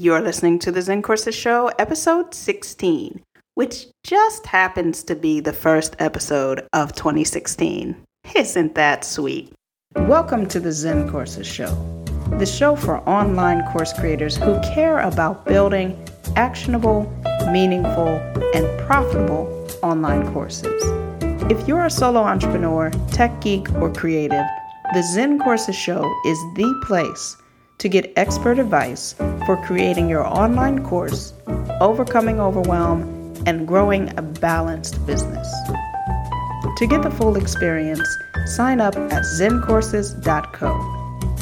You're listening to the Zen Courses Show, episode 16, which just happens to be the first episode of 2016. Isn't that sweet? Welcome to the Zen Courses Show, the show for online course creators who care about building actionable, meaningful, and profitable online courses. If you're a solo entrepreneur, tech geek, or creative, the Zen Courses Show is the place to get expert advice for creating your online course, overcoming overwhelm, and growing a balanced business. To get the full experience, sign up at zencourses.co,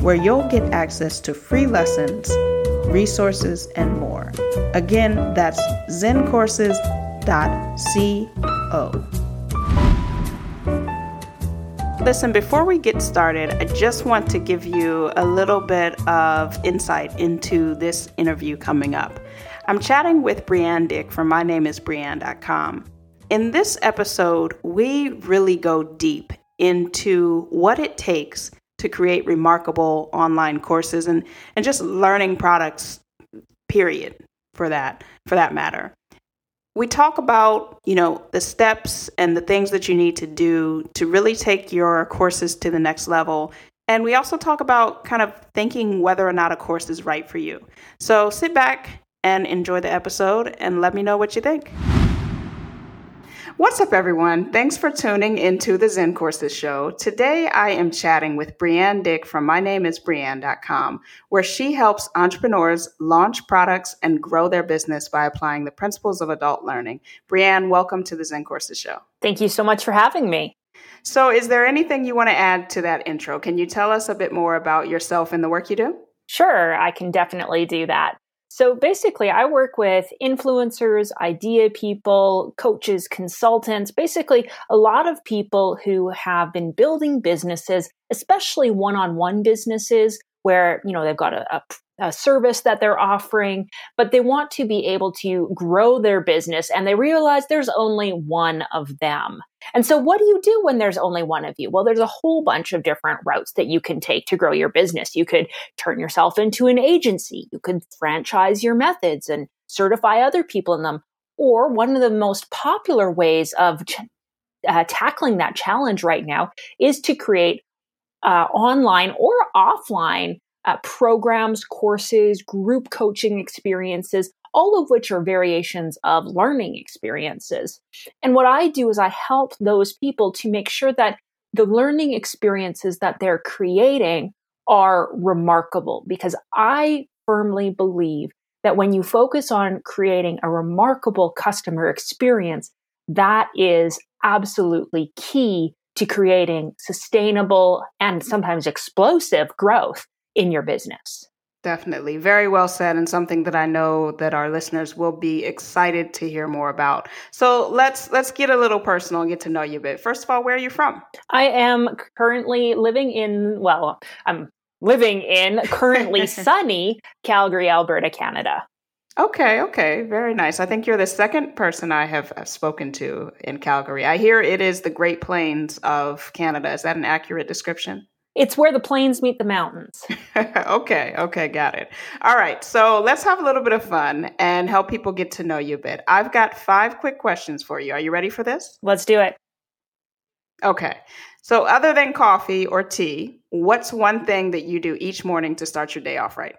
where you'll get access to free lessons, resources, and more. Again, that's zencourses.co. Listen, before we get started, I just want to give you a little bit of insight into this interview coming up. I'm chatting with Breanne Dyck from MyNameIsBreanne.com. In this episode, we really go deep into what it takes to create remarkable online courses and, and just learning products, period, for that, for that matter we talk about you know the steps and the things that you need to do to really take your courses to the next level. And we also talk about kind of thinking whether or not a course is right for you. So sit back and enjoy the episode and let me know what you think What's up, everyone? Thanks for tuning into the Zen Courses show. Today, I am chatting with Breanne Dyck from MyNameIsBreanne.com, where she helps entrepreneurs launch products and grow their business by applying the principles of adult learning. Breanne, welcome to the Zen Courses show. Thank you so much for having me. So, is there anything you want to add to that intro? Can you tell us a bit more about yourself and the work you do? Sure, I can definitely do that. So basically, I work with influencers, idea people, coaches, consultants, basically a lot of people who have been building businesses, especially one on one businesses where, you know, they've got a, a a service that they're offering, but they want to be able to grow their business and they realize there's only one of them. And so, what do you do when there's only one of you? Well, there's a whole bunch of different routes that you can take to grow your business. You could turn yourself into an agency, you could franchise your methods and certify other people in them. Or, one of the most popular ways of uh, tackling that challenge right now is to create uh, online or offline uh, programs, courses, group coaching experiences, all of which are variations of learning experiences. And what I do is I help those people to make sure that the learning experiences that they're creating are remarkable because I firmly believe that when you focus on creating a remarkable customer experience, that is absolutely key to creating sustainable and sometimes explosive growth in your business. Definitely. Very well said, and something that I know that our listeners will be excited to hear more about. So let's let's get a little personal and get to know you a bit. First of all, where are you from? I am currently living in well, I'm living in currently sunny Calgary, Alberta, Canada. Okay, okay, very nice. I think you're the second person I have uh, spoken to in Calgary. I hear it is the Great Plains of Canada. Is that an accurate description? It's where the plains meet the mountains. okay, okay, got it. All right, so let's have a little bit of fun and help people get to know you a bit. I've got five quick questions for you. Are you ready for this? Let's do it. Okay, so other than coffee or tea, what's one thing that you do each morning to start your day off right?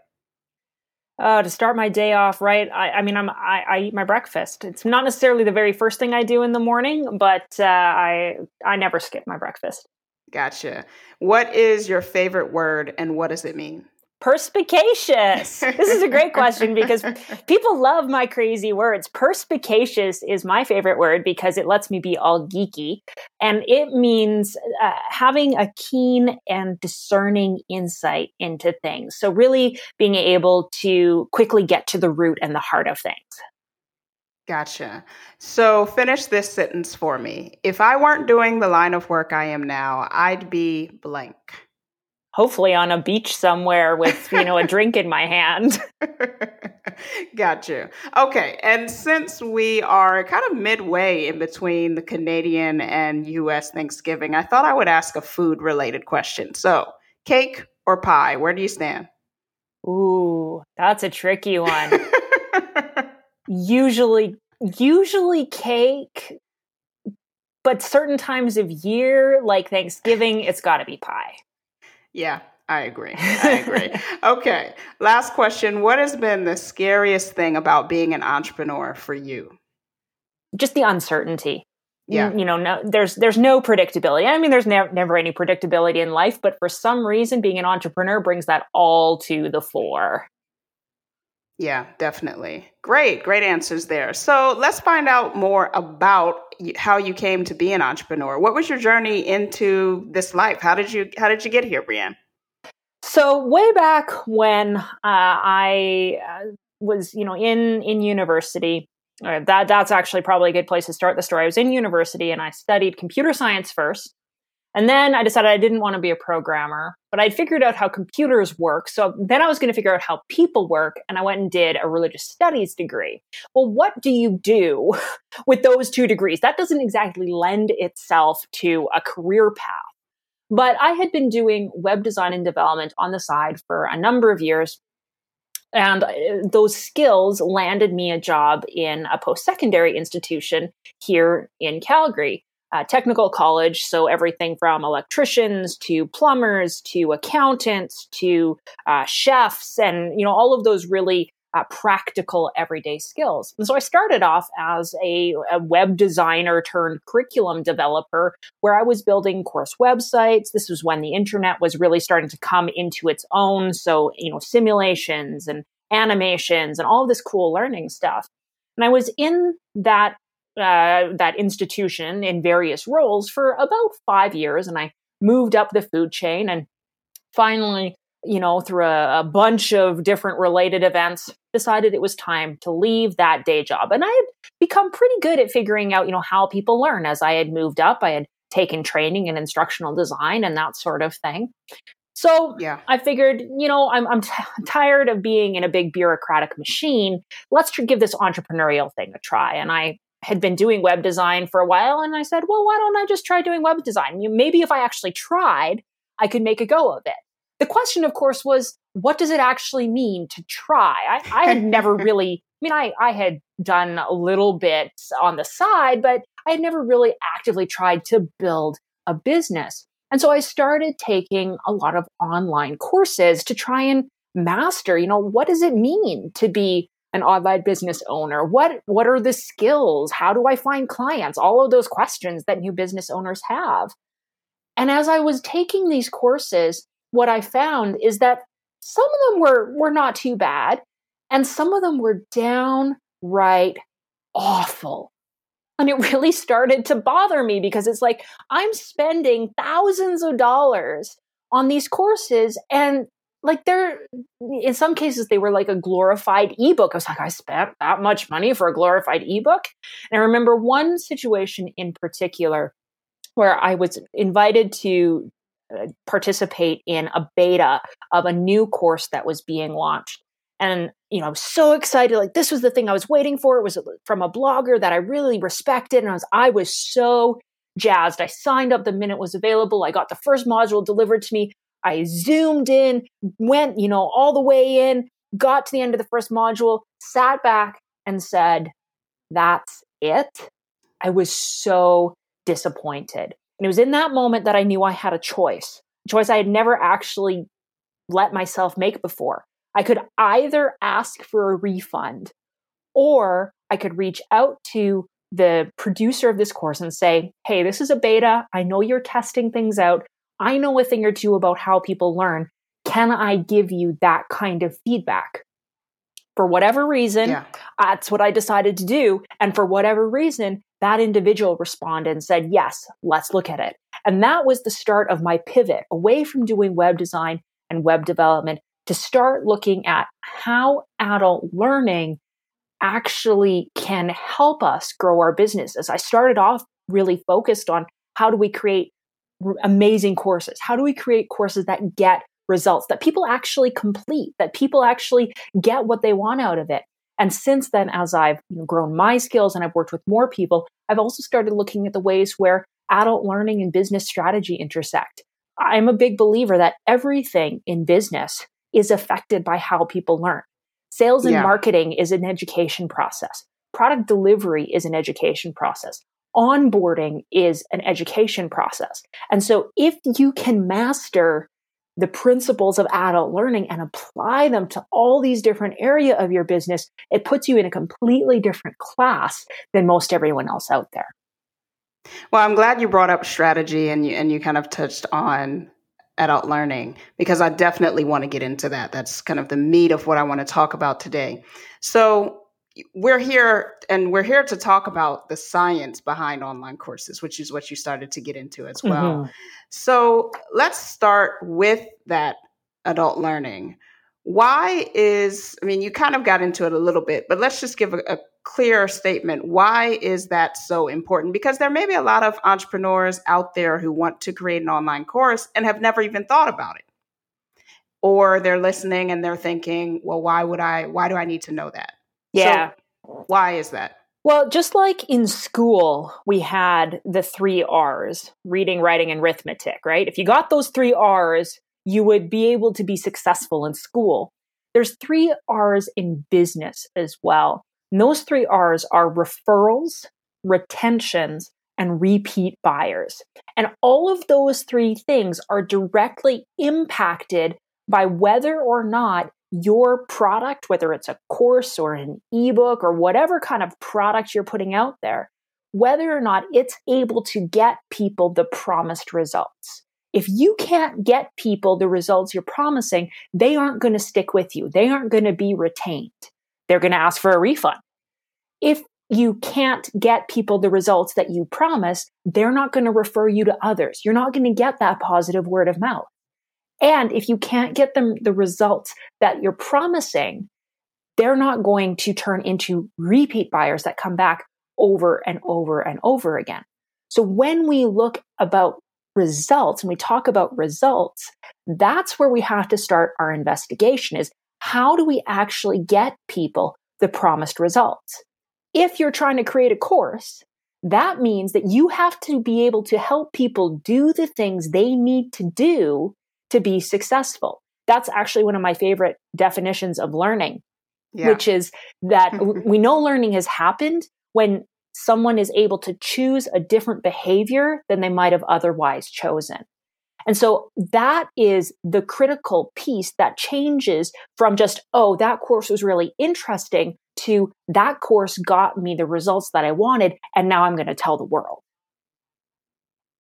Uh, to start my day off right, I, I mean, I'm I, I, eat my breakfast. It's not necessarily the very first thing I do in the morning, but uh, I I never skip my breakfast. Gotcha. What is your favorite word and what does it mean? Perspicacious. this is a great question because people love my crazy words. Perspicacious is my favorite word because it lets me be all geeky. And it means uh, having a keen and discerning insight into things. So, really being able to quickly get to the root and the heart of things. Gotcha. So finish this sentence for me. If I weren't doing the line of work I am now, I'd be blank. Hopefully on a beach somewhere with, you know, a drink in my hand. Got you. Okay. And since we are kind of midway in between the Canadian and US Thanksgiving, I thought I would ask a food related question. So, cake or pie, where do you stand? Ooh, that's a tricky one. usually, usually cake, but certain times of year, like Thanksgiving, it's got to be pie. Yeah, I agree. I agree. okay, last question. What has been the scariest thing about being an entrepreneur for you? Just the uncertainty. Yeah. You know, no, there's there's no predictability. I mean, there's never never any predictability in life, but for some reason, being an entrepreneur brings that all to the fore. Yeah, definitely. Great, great answers there. So let's find out more about how you came to be an entrepreneur. What was your journey into this life? How did you How did you get here, Breanne? So way back when uh, I uh, was, you know, in in university, uh, that that's actually probably a good place to start the story. I was in university and I studied computer science first. And then I decided I didn't want to be a programmer, but I'd figured out how computers work. So then I was going to figure out how people work. And I went and did a religious studies degree. Well, what do you do with those two degrees? That doesn't exactly lend itself to a career path. But I had been doing web design and development on the side for a number of years. And uh, those skills landed me a job in a post secondary institution here in Calgary. Uh, technical college, so everything from electricians to plumbers to accountants to uh, chefs, and you know all of those really uh, practical everyday skills. And so I started off as a, a, web designer turned curriculum developer where I was building course websites. This was when the internet was really starting to come into its own. So, you know, simulations and animations and all this cool learning stuff. And I was in that uh, that institution in various roles for about five years, and I moved up the food chain and finally you know, through a, a, bunch of different related events, decided it was time to leave that day job. And I had become pretty good at figuring out, you know, how people learn as I had moved up. I had taken training in instructional design and that sort of thing. So yeah. I figured, you know, I'm, I'm t- tired of being in a big bureaucratic machine. Let's give this entrepreneurial thing a try. And I had been doing web design for a while. And I said, well, why don't I just try doing web design? You, maybe if I actually tried, I could make a go of it. The question, of course, was what does it actually mean to try? I, I had never really, I mean, I, I had done a little bit on the side, but I had never really actively tried to build a business. And so I started taking a lot of online courses to try and master, you know, what does it mean to be an online business owner? What what are the skills? How do I find clients? All of those questions that new business owners have. And as I was taking these courses, what I found is that some of them were were not too bad, and some of them were downright awful. And it really started to bother me because it's like I'm spending thousands of dollars on these courses and like they're in some cases they were like a glorified ebook. I was like, I spent that much money for a glorified ebook. And I remember one situation in particular where I was invited to uh, participate in a beta of a new course that was being launched. And, you know, I was so excited. Like, this was the thing I was waiting for. It was from a blogger that I really respected. And I was, I was so jazzed. I signed up the minute it was available. I got the first module delivered to me. I zoomed in, went, you know, all the way in, got to the end of the first module, sat back and said, That's it. I was so disappointed. And it was in that moment that I knew I had a choice, a choice I had never actually let myself make before. I could either ask for a refund or I could reach out to the producer of this course and say, Hey, this is a beta. I know you're testing things out. I know a thing or two about how people learn. Can I give you that kind of feedback? For whatever reason, yeah. that's what I decided to do. And for whatever reason, that individual responded and said, Yes, let's look at it. And that was the start of my pivot away from doing web design and web development to start looking at how adult learning actually can help us grow our businesses. I started off really focused on how do we create amazing courses? How do we create courses that get results, that people actually complete, that people actually get what they want out of it? And since then, as I've you know, grown my skills and I've worked with more people, I've also started looking at the ways where adult learning and business strategy intersect. I'm a big believer that everything in business is affected by how people learn. Sales and yeah. marketing is an education process. Product delivery is an education process. Onboarding is an education process. And so if you can master the principles of adult learning and apply them to all these different area of your business, it puts you in a completely different class than most everyone else out there. Well, I'm glad you brought up strategy and you, and you kind of touched on adult learning because I definitely want to get into that. That's kind of the meat of what I want to talk about today. So, we're here and we're here to talk about the science behind online courses, which is what you started to get into as well. Mm-hmm. So, let's start with that adult learning. Why is, I mean, you kind of got into it a little bit, but let's just give a, a clear statement. Why is that so important? Because there may be a lot of entrepreneurs out there who want to create an online course and have never even thought about it. Or they're listening and they're thinking, well, why would I, why do I need to know that? Yeah. So why is that? Well, just like in school, we had the three R's reading, writing, and arithmetic, right? If you got those three R's, you would be able to be successful in school. There's three R's in business as well. And those three R's are referrals, retentions, and repeat buyers. And all of those three things are directly impacted by whether or not your product, whether it's a course or an ebook or whatever kind of product you're putting out there, whether or not it's able to get people the promised results. If you can't get people the results you're promising, they aren't going to stick with you. They aren't going to be retained they're going to ask for a refund. If you can't get people the results that you promise, they're not going to refer you to others. You're not going to get that positive word of mouth. And if you can't get them the results that you're promising, they're not going to turn into repeat buyers that come back over and over and over again. So when we look about results and we talk about results, that's where we have to start our investigation is how do we actually get people the promised results? If you're trying to create a course, that means that you have to be able to help people do the things they need to do to be successful. That's actually one of my favorite definitions of learning, yeah. which is that we know learning has happened when someone is able to choose a different behavior than they might have otherwise chosen. And so that is the critical piece that changes from just, oh, that course was really interesting to that course got me the results that I wanted. And now I'm going to tell the world.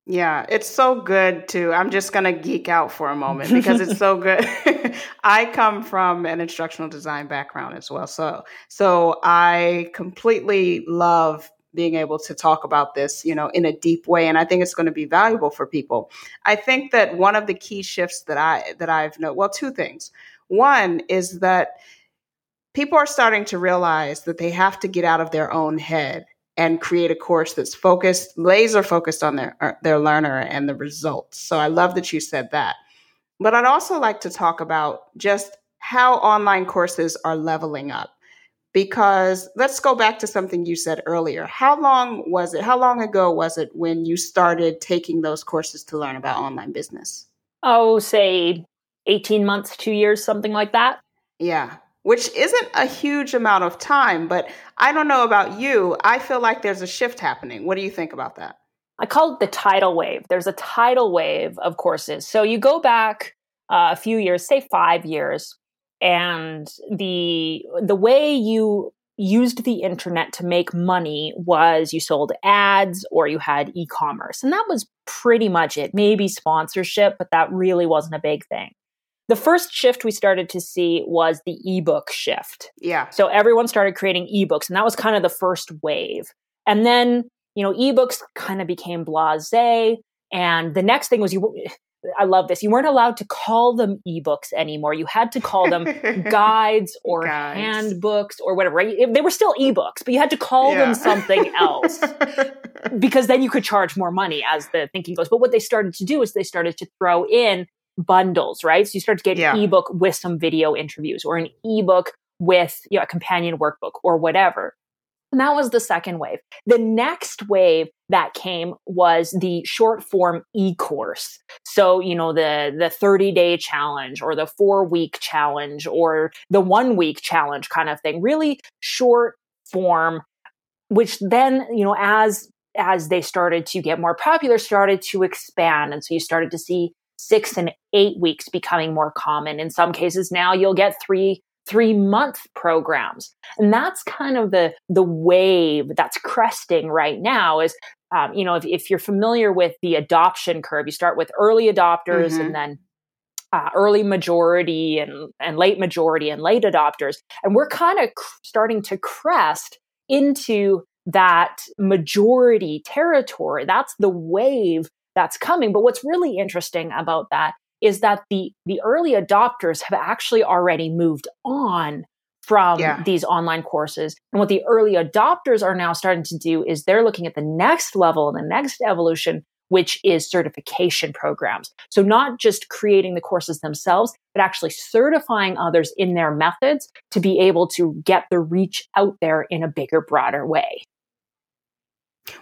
Yeah, it's so good too. I'm just going to geek out for a moment because it's so good. I come from an instructional design background as well. So so I completely love being able to talk about this, you know, in a deep way. And I think it's going to be valuable for people. I think that one of the key shifts that I that I've noticed, well, two things. One is that people are starting to realize that they have to get out of their own head and create a course that's focused, laser focused on their uh, their learner and the results. So I love that you said that. But I'd also like to talk about just how online courses are leveling up because let's go back to something you said earlier. How long was it? How long ago was it when you started taking those courses to learn about online business? Oh, say 18 months, two years, something like that. Yeah, which isn't a huge amount of time, but I don't know about you. I feel like there's a shift happening. What do you think about that? I call it the tidal wave. There's a tidal wave of courses. So you go back uh, a few years, say five years, and the the way you used the internet to make money was you sold ads or you had e-commerce and that was pretty much it maybe sponsorship but that really wasn't a big thing the first shift we started to see was the ebook shift yeah so everyone started creating ebooks and that was kind of the first wave and then you know ebooks kind of became blasé and the next thing was you I love this. You weren't allowed to call them ebooks anymore. You had to call them guides or guides. handbooks or whatever. Right? They were still ebooks, but you had to call yeah. them something else because then you could charge more money as the thinking goes. But what they started to do is they started to throw in bundles, right? So you start to get yeah. an ebook with some video interviews or an ebook with you know, a companion workbook or whatever. And that was the second wave. The next wave that came was the short form e-course. So, you know, the, the 30 day challenge or the four week challenge or the one week challenge kind of thing. Really short form, which then, you know, as, as they started to get more popular, started to expand. And so you started to see six and eight weeks becoming more common. In some cases now you'll get three three month programs. And that's kind of the, the wave that's cresting right now is, um, you know, if, if you're familiar with the adoption curve, you start with early adopters mm-hmm. and then uh, early majority and, and late majority and late adopters. And we're kind of cr- starting to crest into that majority territory. That's the wave that's coming. But what's really interesting about that is that the the early adopters have actually already moved on from yeah. these online courses. And what the early adopters are now starting to do is they're looking at the next level and the next evolution, which is certification programs. So not just creating the courses themselves, but actually certifying others in their methods to be able to get the reach out there in a bigger, broader way.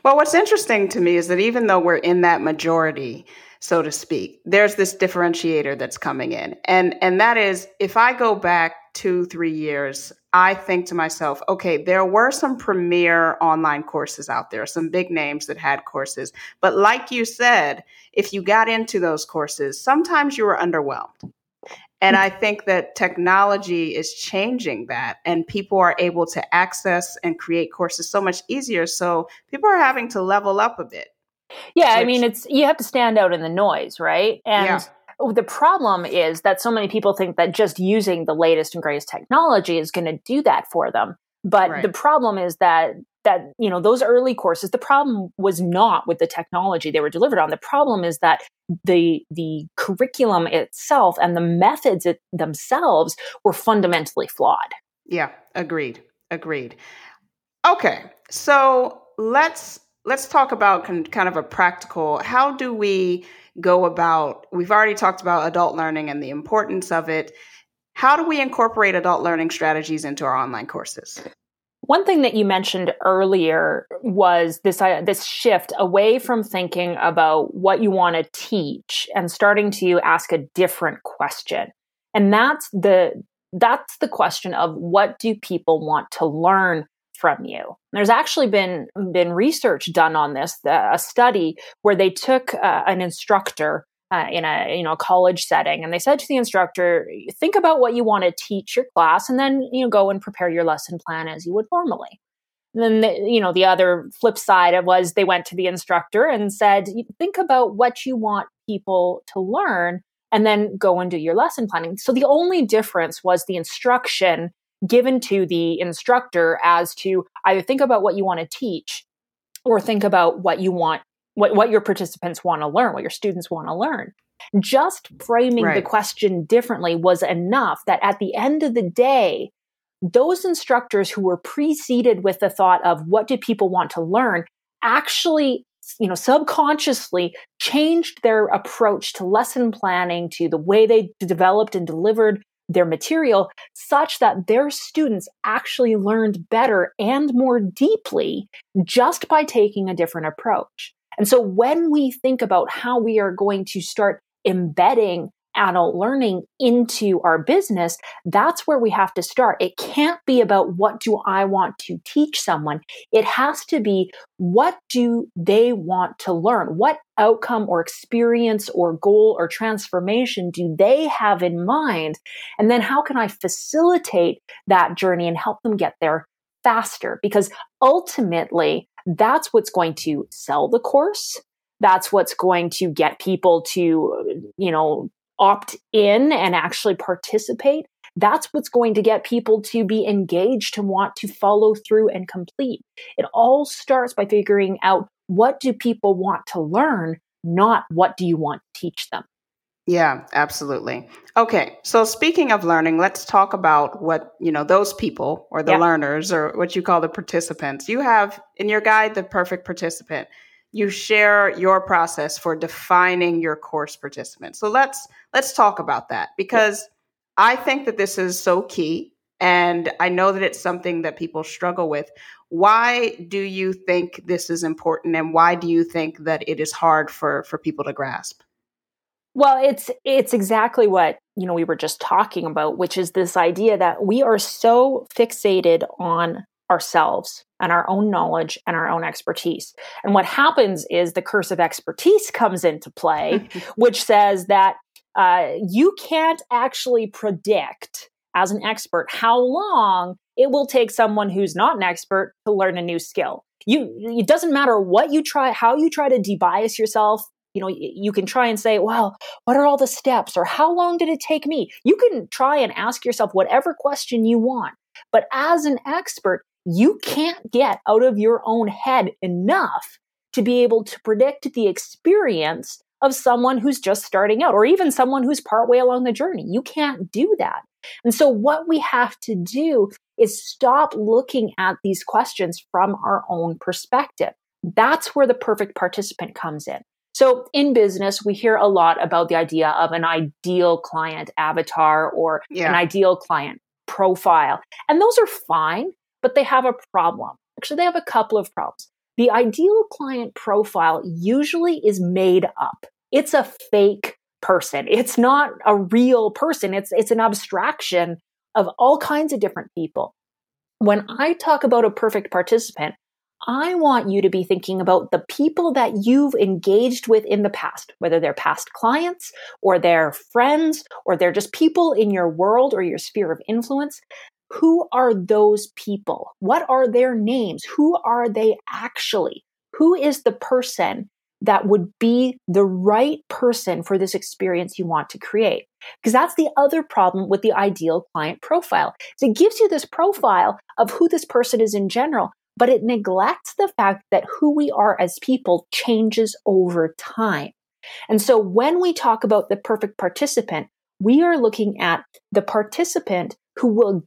Well, what's interesting to me is that even though we're in that majority, so to speak. There's this differentiator that's coming in. And and that is if I go back 2 3 years, I think to myself, okay, there were some premier online courses out there, some big names that had courses. But like you said, if you got into those courses, sometimes you were underwhelmed. And I think that technology is changing that, and people are able to access and create courses so much easier. So people are having to level up a bit. Yeah, Which, I mean, it's you have to stand out in the noise, right? And yeah. the problem is that so many people think that just using the latest and greatest technology is going to do that for them. But right. the problem is that that you know those early courses the problem was not with the technology they were delivered on. The problem is that the the curriculum itself and the methods it, themselves were fundamentally flawed. Yeah agreed agreed. Okay so let's let's talk about con- kind of a practical how do we go about we've already talked about adult learning and the importance of it. How do we incorporate adult learning strategies into our online courses one thing that you mentioned earlier was this uh, this shift away from thinking about what you want to teach and starting to ask a different question. And that's the that's the question of what do people want to learn from you. There's actually been been research done on this, a study where they took uh, an instructor uh, in a you know college setting, and they said to the instructor, "Think about what you want to teach your class, and then you know go and prepare your lesson plan as you would normally." And then the, you know the other flip side was they went to the instructor and said, "Think about what you want people to learn." And then go and do your lesson planning. So the only difference was the instruction given to the instructor as to either think about what you want to teach or think about what you want what, what your participants want to learn what your students want to learn just framing right. the question differently was enough that at the end of the day those instructors who were preceded with the thought of what do people want to learn actually you know subconsciously changed their approach to lesson planning to the way they developed and delivered their material such that their students actually learned better and more deeply just by taking a different approach. And so when we think about how we are going to start embedding adult learning into our business, that's where we have to start. It can't be about what do I want to teach someone. It has to be what do they want to learn? What outcome or experience or goal or transformation do they have in mind? And then how can I facilitate that journey and help them get there faster? Because ultimately, that's what's going to sell the course that's what's going to get people to you know opt in and actually participate, that's what's going to get people to be engaged to want to follow through and complete. It all starts by figuring out what do people want to learn, not what do you want to teach them. Yeah, absolutely. Okay, so speaking of learning, let's talk about what, you know, those people or the yeah. learners or what you call the participants. You have in your guide the perfect participant you share your process for defining your course participants. So let's let's talk about that because I think that this is so key And I know that it's something that people struggle with. Why do you think this is important and why do you think that it is hard for for people to grasp? Well, it's it's exactly what, you know, we were just talking about, which is this idea that we are so fixated on ourselves and our own knowledge and our own expertise. And what happens is the curse of expertise comes into play, which says that uh, you can't actually predict as an expert how long it will take someone who's not an expert to learn a new skill. You, it doesn't matter what you try, how you try to debias yourself. You know, you can try and say, well, what are all the steps or how long did it take me? You can try and ask yourself whatever question you want. But as an expert, you can't get out of your own head enough to be able to predict the experience of someone who's just starting out or even someone who's partway along the journey. You can't do that. And so, what we have to do is stop looking at these questions from our own perspective. That's where the perfect participant comes in. So, in business, we hear a lot about the idea of an ideal client avatar or yeah. an ideal client profile. And those are fine but they have a problem. Actually, they have a couple of problems. The ideal client profile usually is made up. It's a fake person. It's not a real person. It's it's an abstraction of all kinds of different people. When I talk about a perfect participant, I want you to be thinking about the people that you've engaged with in the past, whether they're past clients or they're friends or they're just people in your world or your sphere of influence who are those people? What are their names? Who are they actually? Who is the person that would be the right person for this experience you want to create? Because that's the other problem with the ideal client profile. It gives you this profile of who this person is in general, but it neglects the fact that who we are as people changes over time. And so when we talk about the perfect participant, we are looking at the participant who will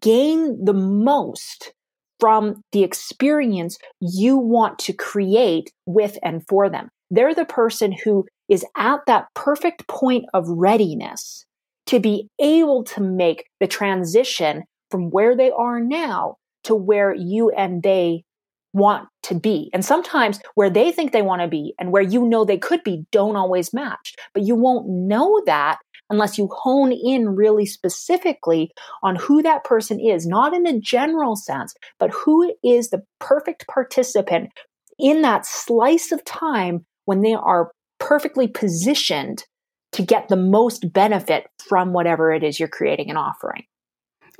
gain the most from the experience you want to create with and for them. They're the person who is at that perfect point of readiness to be able to make the transition from where they are now to where you and they want to be. And sometimes where they think they want to be and where you know they could be don't always match. But you won't know that unless you hone in really specifically on who that person is, not in a general sense, but who is the perfect participant in that slice of time when they are perfectly positioned to get the most benefit from whatever it is you're creating and offering.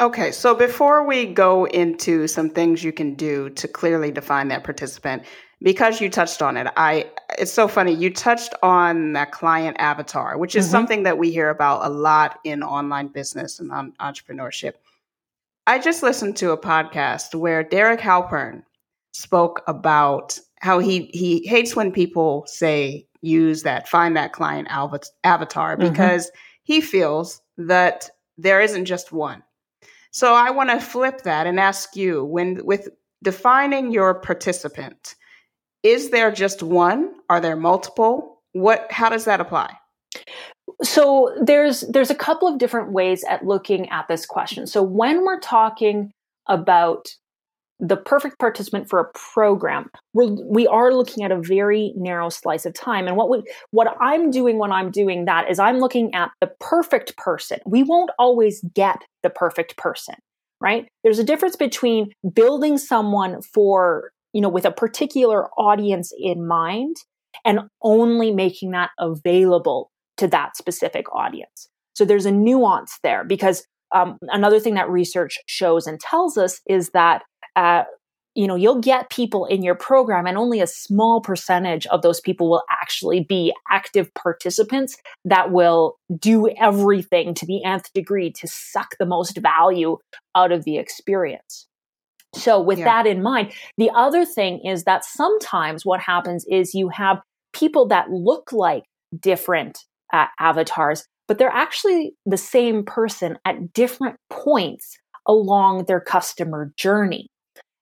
Okay, so before we go into some things you can do to clearly define that participant, because you touched on it, I it's so funny. You touched on that client avatar, which is mm-hmm. something that we hear about a lot in online business and on entrepreneurship. I just listened to a podcast where Derek Halpern spoke about how he he hates when people say use that find that client avatar mm-hmm. because mm-hmm. he feels that there isn't just one so I want to flip that and ask you when with defining your participant, is there just one? Are there multiple? What how does that apply? So there's there's a couple of different ways at looking at this question. So when we're talking about the perfect participant for a program. We're, we are looking at a very narrow slice of time and what we what i'm doing when i'm doing that is i'm looking at the perfect person. We won't always get the perfect person right? There's a difference between building someone for you know with a particular audience in mind and only making that available to that specific audience. So there's a nuance there because um, another thing that research shows and tells us is that uh, you know you'll get people in your program and only a small percentage of those people will actually be active participants that will do everything to the nth degree to suck the most value out of the experience so with yeah. that in mind the other thing is that sometimes what happens is you have people that look like different uh, avatars but they're actually the same person at different points along their customer journey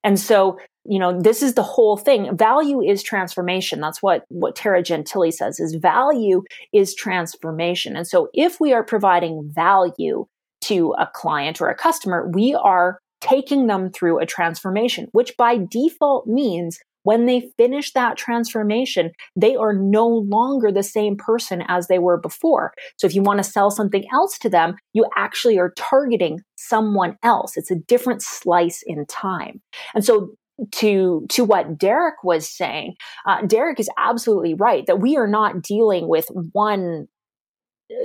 and so, you know, this is the whole thing. Value is transformation. That's what, what Tara Gentile says is value is transformation. And so if we are providing value to a client or a customer, we are taking them through a transformation, which by default means when they finish that transformation, they are no longer the same person as they were before. So if you want to sell something else to them, you actually are targeting someone else. It's a different slice in time. And so to to what Derek was saying, uh, Derek is absolutely right that we are not dealing with one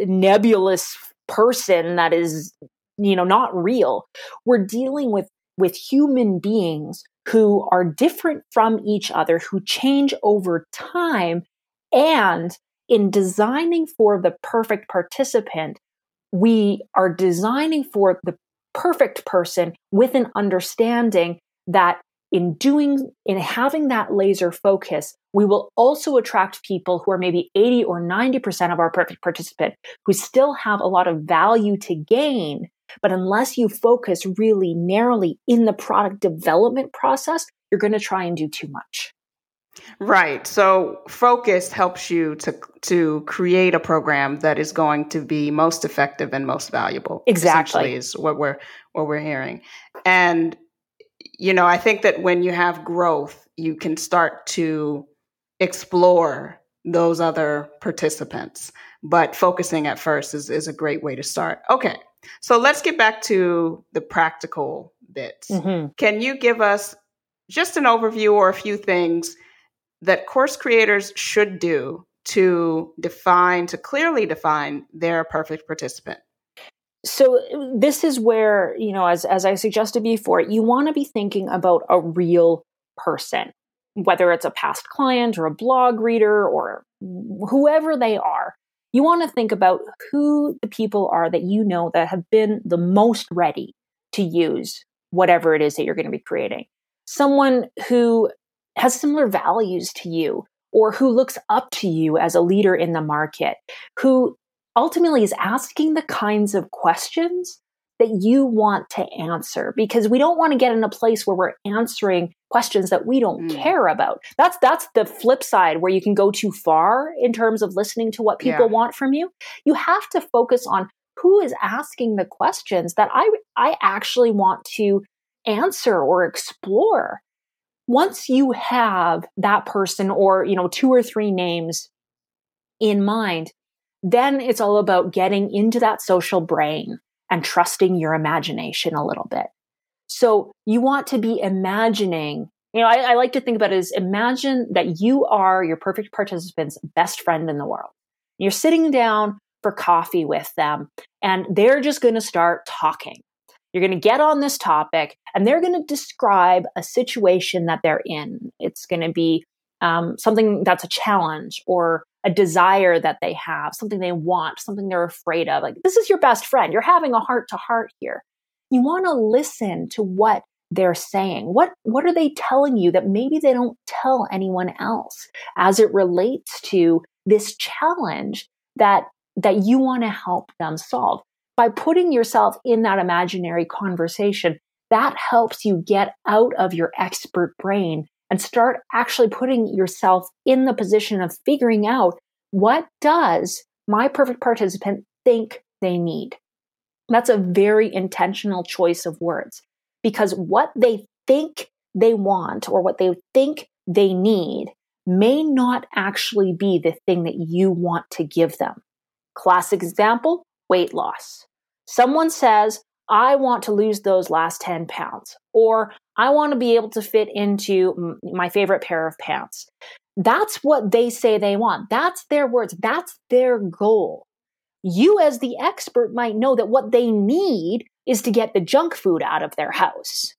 nebulous person that is you know not real. We're dealing with with human beings who are different from each other, who change over time. And in designing for the perfect participant, we are designing for the perfect person with an understanding that in doing, in having that laser focus, we will also attract people who are maybe 80 or 90% of our perfect participant who still have a lot of value to gain, but unless you focus really narrowly in the product development process, you're going to try and do too much. Right. So focus helps you to to create a program that is going to be most effective and most valuable. Exactly is what we're what we're hearing. And you know, I think that when you have growth, you can start to explore those other participants. But focusing at first is, is a great way to start. Okay. So let's get back to the practical bits. Mm-hmm. Can you give us just an overview or a few things that course creators should do to define, to clearly define their perfect participant? So this is where, you know, as, as I suggested before, you want to be thinking about a real person, whether it's a past client or a blog reader or whoever they are you want to think about who the people are that you know that have been the most ready to use whatever it is that you're going to be creating. Someone who has similar values to you or who looks up to you as a leader in the market, who ultimately is asking the kinds of questions that you want to answer because we don't want to get in a place where we're answering questions that we don't mm. care about. That's that's the flip side where you can go too far in terms of listening to what people yeah. want from you. You have to focus on who is asking the questions that I I actually want to answer or explore. Once you have that person or, you know, two or three names in mind, then it's all about getting into that social brain and trusting your imagination a little bit. So you want to be imagining, you know, I, I, like to think about it as imagine that you are your perfect participant's best friend in the world. You're sitting down for coffee with them and they're just going to start talking. You're going to get on this topic and they're going to describe a situation that they're in. It's going to be um, something that's a challenge or a desire that they have, something they want, something they're afraid of. Like, this is your best friend. You're having a heart to heart here. You want to listen to what they're saying. What, what are they telling you that maybe they don't tell anyone else as it relates to this challenge that, that you want to help them solve? By putting yourself in that imaginary conversation, that helps you get out of your expert brain and start actually putting yourself in the position of figuring out what does my perfect participant think they need. That's a very intentional choice of words because what they think they want or what they think they need may not actually be the thing that you want to give them. Classic example weight loss. Someone says, I want to lose those last 10 pounds, or I want to be able to fit into my favorite pair of pants. That's what they say they want. That's their words. That's their goal. You, as the expert, might know that what they need is to get the junk food out of their house.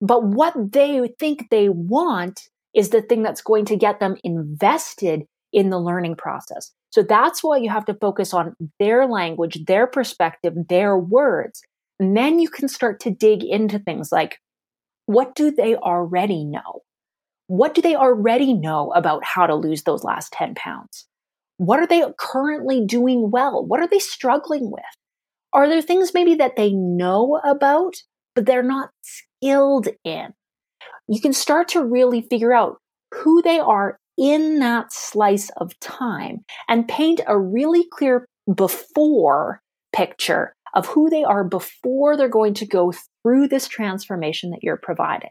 But what they think they want is the thing that's going to get them invested in the learning process. So that's why you have to focus on their language, their perspective, their words. And then you can start to dig into things like what do they already know? What do they already know about how to lose those last 10 pounds? What are they currently doing well? What are they struggling with? Are there things maybe that they know about, but they're not skilled in? You can start to really figure out who they are in that slice of time and paint a really clear before picture of who they are before they're going to go through this transformation that you're providing.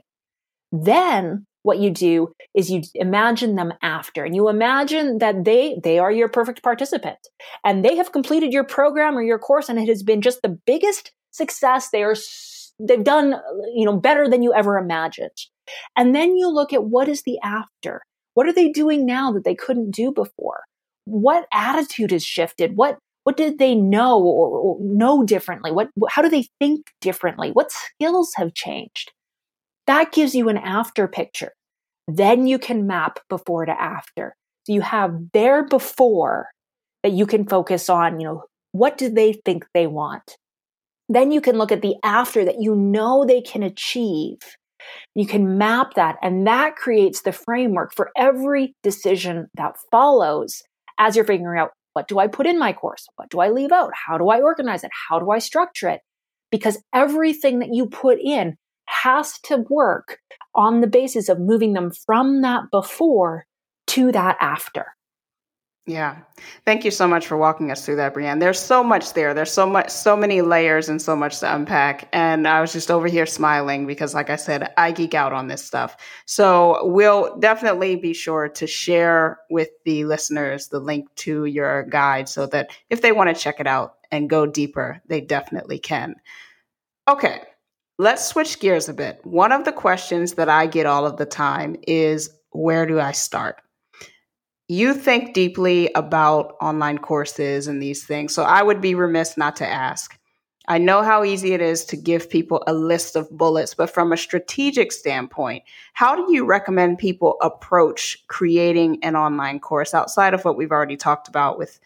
Then what you do is you imagine them after and you imagine that they they are your perfect participant and they have completed your program or your course and it has been just the biggest success. They are they've done you know better than you ever imagined. And then you look at what is the after. What are they doing now that they couldn't do before? What attitude has shifted? What what did they know or, or know differently what how do they think differently what skills have changed that gives you an after picture. Then you can map before to after. So you have their before that you can focus on, you know, what do they think they want? Then you can look at the after that you know they can achieve. You can map that, and that creates the framework for every decision that follows as you're figuring out what do I put in my course? What do I leave out? How do I organize it? How do I structure it? Because everything that you put in has to work on the basis of moving them from that before to that after. Yeah. Thank you so much for walking us through that, Breanne. There's so much there. There's so much, so many layers and so much to unpack. And I was just over here smiling because, like I said, I geek out on this stuff. So we'll definitely be sure to share with the listeners the link to your guide so that if they want to check it out and go deeper, they definitely can. Okay. Let's switch gears a bit. One of the questions that I get all of the time is where do I start? You think deeply about online courses and these things, so I would be remiss not to ask. I know how easy it is to give people a list of bullets, but from a strategic standpoint, how do you recommend people approach creating an online course outside of what we've already talked about with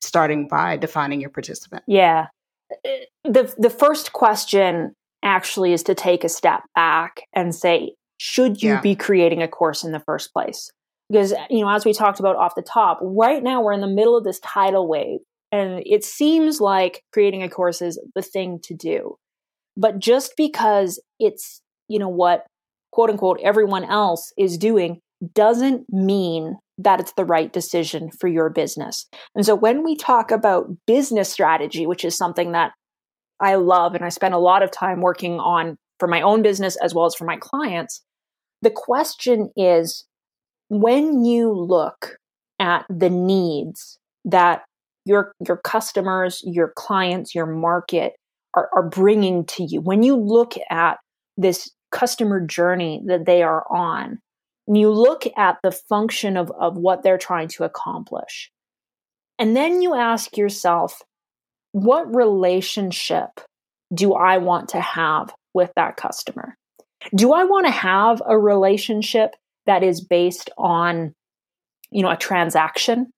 starting by defining your participant? Yeah. Uh, the the first question actually is to take a step back and say, should you yeah. be creating a course in the first place? Because, uh, you know, as we talked about off the top, right now we're in the middle of this tidal wave. And it seems like creating a course is the thing to do. But just because it's, you know, what quote unquote everyone else is doing doesn't mean that it's the right decision for your business. And so when we talk about business strategy, which is something that I love and I spend a lot of time working on for my own business as well as for my clients. The question is when you look at the needs that your your customers, your clients, your market are, are bringing to you, when you look at this customer journey that they are on, and you look at the function of, of what they're trying to accomplish, and then you ask yourself, what relationship do I want to have with that customer? Do I want to have a relationship that is based on, you know, a transaction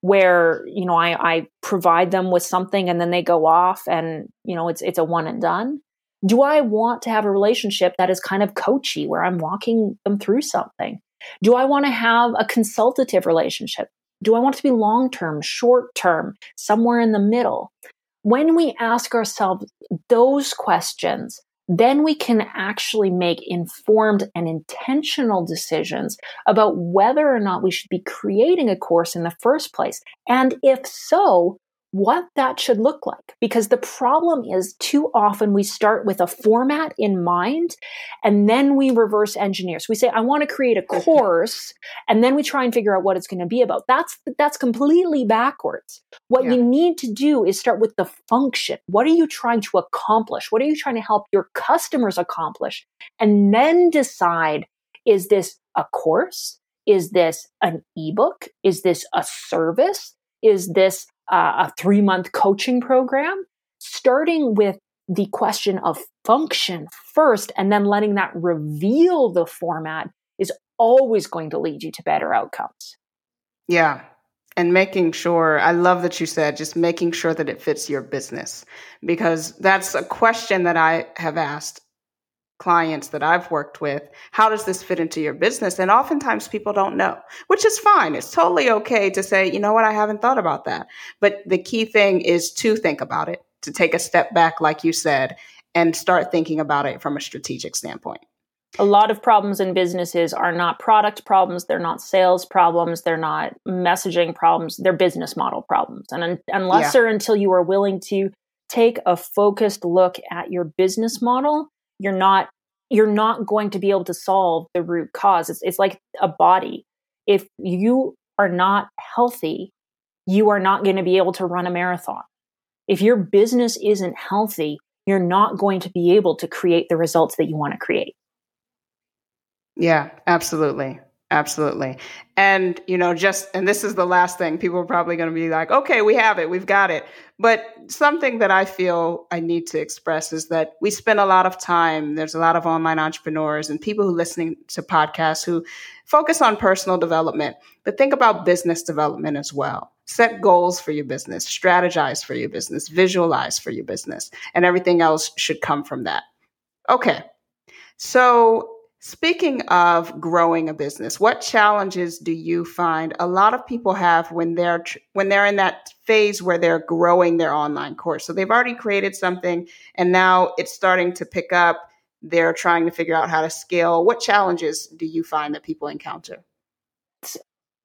where, you know, I, I provide them with something and then they go off and, you know, it's it's a one and done? Do I want to have a relationship that is kind of coachy where I'm walking them through something? Do I want to have a consultative relationship? Do I want it to be long term, short term, somewhere in the middle? when we ask ourselves those questions, then we can actually make informed and intentional decisions about whether or not we should be creating a course in the first place. And if so, what that should look like. Because the problem is too often we start with a format in mind and then we reverse engineer. So we say, I want to create a course and then we try and figure out what it's going to be about. That's, that's completely backwards. What yeah. you need to do is start with the function. What are you trying to accomplish? What are you trying to help your customers accomplish? And then decide, is this a course? Is this an ebook? Is this a service? Is this uh, a three month coaching program, starting with the question of function first and then letting that reveal the format is always going to lead you to better outcomes. Yeah. And making sure, I love that you said just making sure that it fits your business because that's a question that I have asked clients that I've worked with, how does this fit into your business? And oftentimes people don't know, which is fine. It's totally okay to say, you know what, I haven't thought about that. But the key thing is to think about it, to take a step back, like you said, and start thinking about it from a strategic standpoint. A lot of problems in businesses are not product problems, they're not sales problems, they're not messaging problems, they're business model problems. And un- unless yeah. or until you are willing to take a focused look at your business model, you're not you're not going to be able to solve the root cause. It's, it's like a body. If you are not healthy, you are not going to be able to run a marathon. If your business isn't healthy, you're not going to be able to create the results that you want to create. Yeah, absolutely. Absolutely. And, you know, just, and this is the last thing, people are probably going to be like, okay, we have it, we've got it. But something that I feel I need to express is that we spend a lot of time, there's a lot of online entrepreneurs and people who listening to podcasts who focus on personal development, but think about business development as well. Set goals for your business, strategize for your business, visualize for your business, and everything else should come from that. Okay. So Speaking of growing a business, what challenges do you find a lot of people have when they're when they're in that phase where they're growing their online course? So they've already created something and now it's starting to pick up. They're trying to figure out how to scale. What challenges do you find that people encounter? It's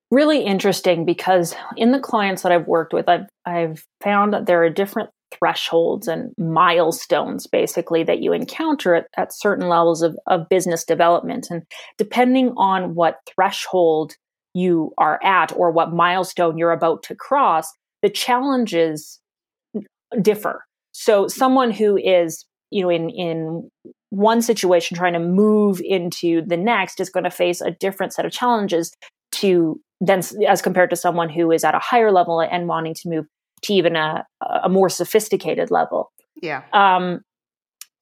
really interesting because in the clients that I've worked with, I've I've found that there are different thresholds and milestones basically that you encounter at, at certain levels of, of business development. And depending on what threshold you are at or what milestone you're about to cross, the challenges differ. So someone who is, you know, in in one situation trying to move into the next is going to face a different set of challenges to then as compared to someone who is at a higher level and wanting to move to even a, a more sophisticated level. Yeah. Um,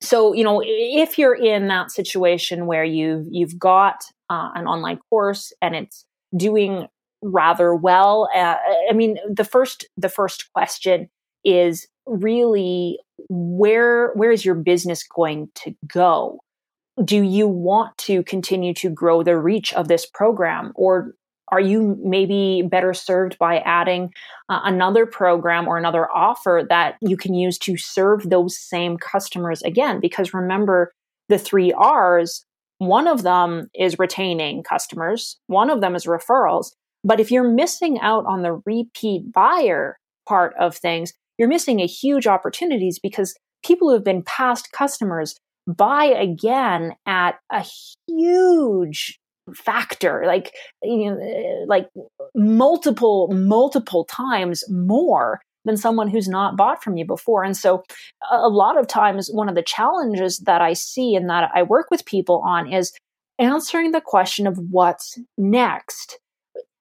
so you know, if you're in that situation where you've you've got uh, an online course and it's doing rather well, uh, I mean, the first the first question is really where where is your business going to go? Do you want to continue to grow the reach of this program, or are you maybe better served by adding uh, another program or another offer that you can use to serve those same customers again? Because remember, the three R's, one of them is retaining customers, one of them is referrals. But if you're missing out on the repeat buyer part of things, you're missing a huge opportunities because people who have been past customers buy again at a huge factor like you know like multiple multiple times more than someone who's not bought from you before. And so a lot of times one of the challenges that i see and that i work with people on is answering the question of what's next.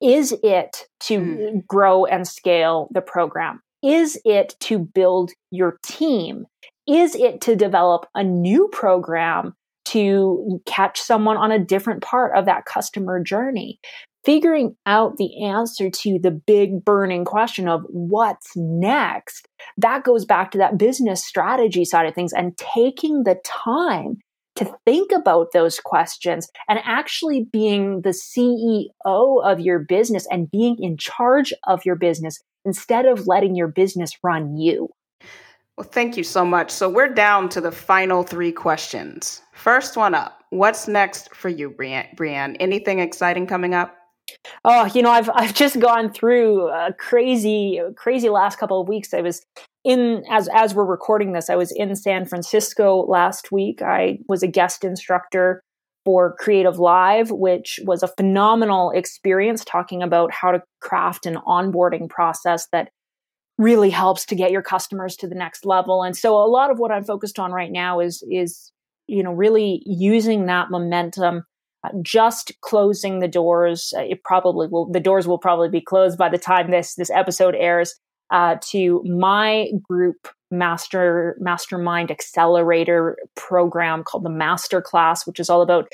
Is it to mm. grow and scale the program? Is it to build your team? Is it to develop a new program to catch someone on a different part of that customer journey. Figuring out the answer to the big burning question of what's next, that goes back to that business strategy side of things and taking the time to think about those questions and actually being the CEO of your business and being in charge of your business instead of letting your business run you. Well, thank you so much. So we're down to the final three questions. First one up. What's next for you, Breanne? Anything exciting coming up? Oh, you know, I've I've just gone through a crazy, crazy last couple of weeks. I was in as as we're recording this, I was in San Francisco last week. I was a guest instructor for CreativeLive, which was a phenomenal experience talking about how to craft an onboarding process that really helps to get your customers to the next level. And so a lot of what I'm focused on right now is is you know really using that momentum uh, just closing the doors uh, it probably will the doors will probably be closed by the time this this episode airs uh, to my group master mastermind accelerator program called the master class which is all about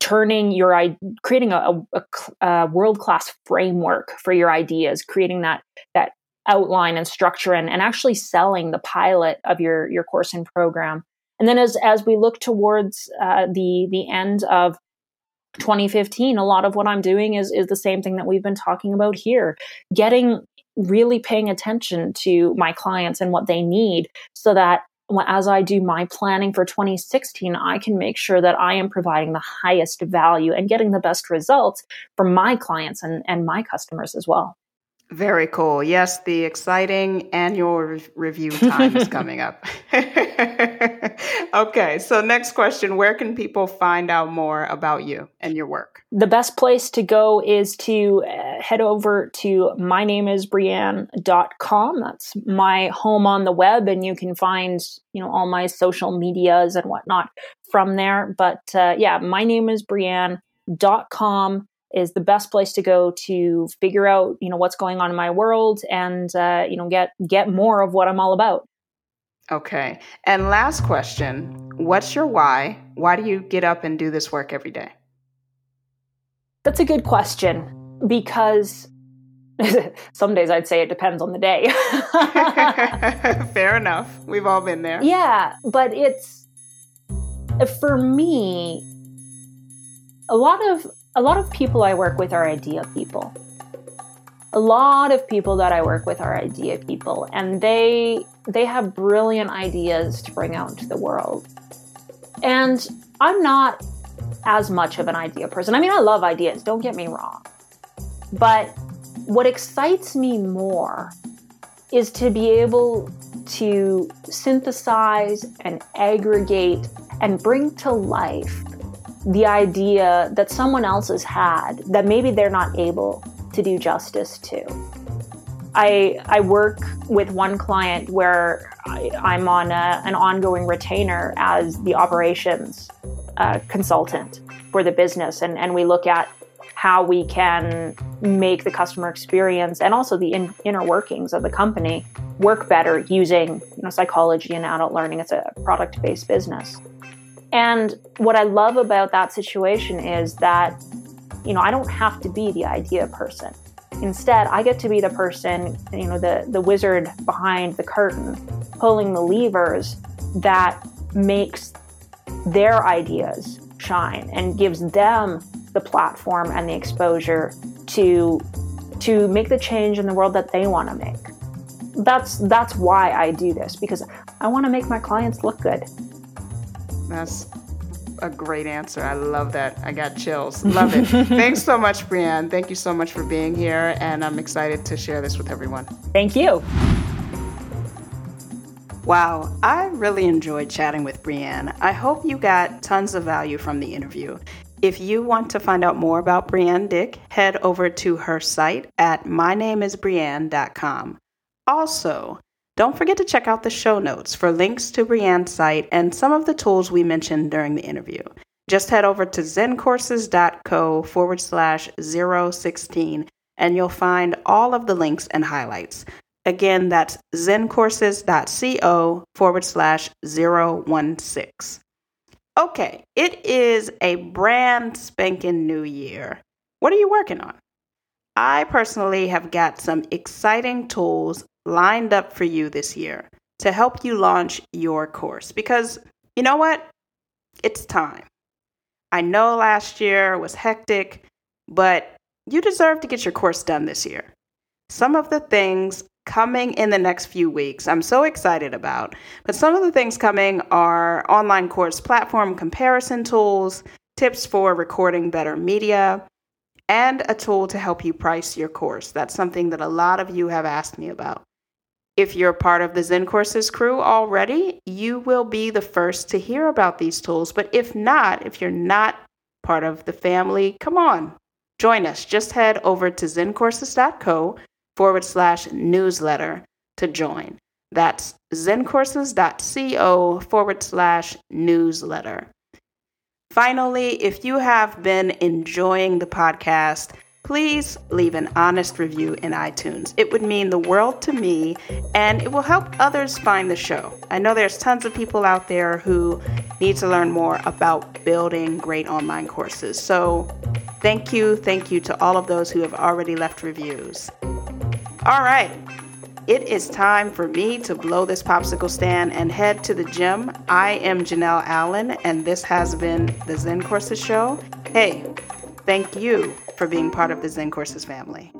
turning your creating a, a, a world class framework for your ideas creating that that outline and structure and, and actually selling the pilot of your your course and program and then as as we look towards uh, the the end of 2015, a lot of what I'm doing is is the same thing that we've been talking about here, getting really paying attention to my clients and what they need so that as I do my planning for 2016, I can make sure that I am providing the highest value and getting the best results for my clients and, and my customers as well. Very cool. Yes, the exciting annual re- review time is coming up. okay, so next question Where can people find out more about you and your work? The best place to go is to uh, head over to mynameisbreanne.com. That's my home on the web, and you can find you know all my social medias and whatnot from there. But uh, yeah, mynameisbreanne.com is the best place to go to figure out you know what's going on in my world and uh, you know get get more of what I'm all about. Okay. And last question, what's your why? Why do you get up and do this work every day? That's a good question because some days I'd say it depends on the day. Fair enough. We've all been there. Yeah, but it's for me a lot of a lot of people I work with are idea people. A lot of people that I work with are idea people and they they have brilliant ideas to bring out into the world. And I'm not as much of an idea person. I mean, I love ideas, don't get me wrong. But what excites me more is to be able to synthesize and aggregate and bring to life the idea that someone else has had that maybe they're not able to do justice to. I, I work with one client where I, am on a, an ongoing retainer as the operations uh, consultant for the business, and, and we look at how we can make the customer experience and also the in, inner workings of the company work better using you know, psychology and adult learning. It's a product based business. And what I love about that situation is that, you know, I don't have to be the idea person. Instead, I get to be the person, you know, the, the wizard behind the curtain, pulling the levers that makes their ideas shine and gives them the platform and the exposure to to make the change in the world that they want to make. That's that's why I do this because I want to make my clients look good. That's a great answer. I love that. I got chills. Love it. Thanks so much, Breanne. Thank you so much for being here, and I'm excited to share this with everyone. Thank you. Wow, I really enjoyed chatting with Breanne. I hope you got tons of value from the interview. If you want to find out more about Breanne Dyck, head over to her site at mynameisbreanne.com. Also, don't forget to check out the show notes for links to Breanne's site and some of the tools we mentioned during the interview. Just head over to zencourses.co forward slash 016 and you'll find all of the links and highlights. Again, that's zencourses.co forward slash 016. Okay, it is a brand spanking new year. What are you working on? I personally have got some exciting tools lined up for you this year to help you launch your course because you know what? It's time. I know last year was hectic, but you deserve to get your course done this year. Some of the things coming in the next few weeks, I'm so excited about, but some of the things coming are online course platform comparison tools, tips for recording better media, and a tool to help you price your course. That's something that a lot of you have asked me about. If you're part of the Zen Courses crew already, you will be the first to hear about these tools. But if not, if you're not part of the family, come on, join us. Just head over to zencourses.co forward slash newsletter to join. That's zencourses.co forward slash newsletter. Finally, if you have been enjoying the podcast, please leave an honest review in iTunes. It would mean the world to me and it will help others find the show. I know there's tons of people out there who need to learn more about building great online courses. So, thank you, thank you to all of those who have already left reviews. All right. It is time for me to blow this popsicle stand and head to the gym. I am Janelle Allen, and this has been the Zen Courses Show. Hey, thank you for being part of the Zen Courses family.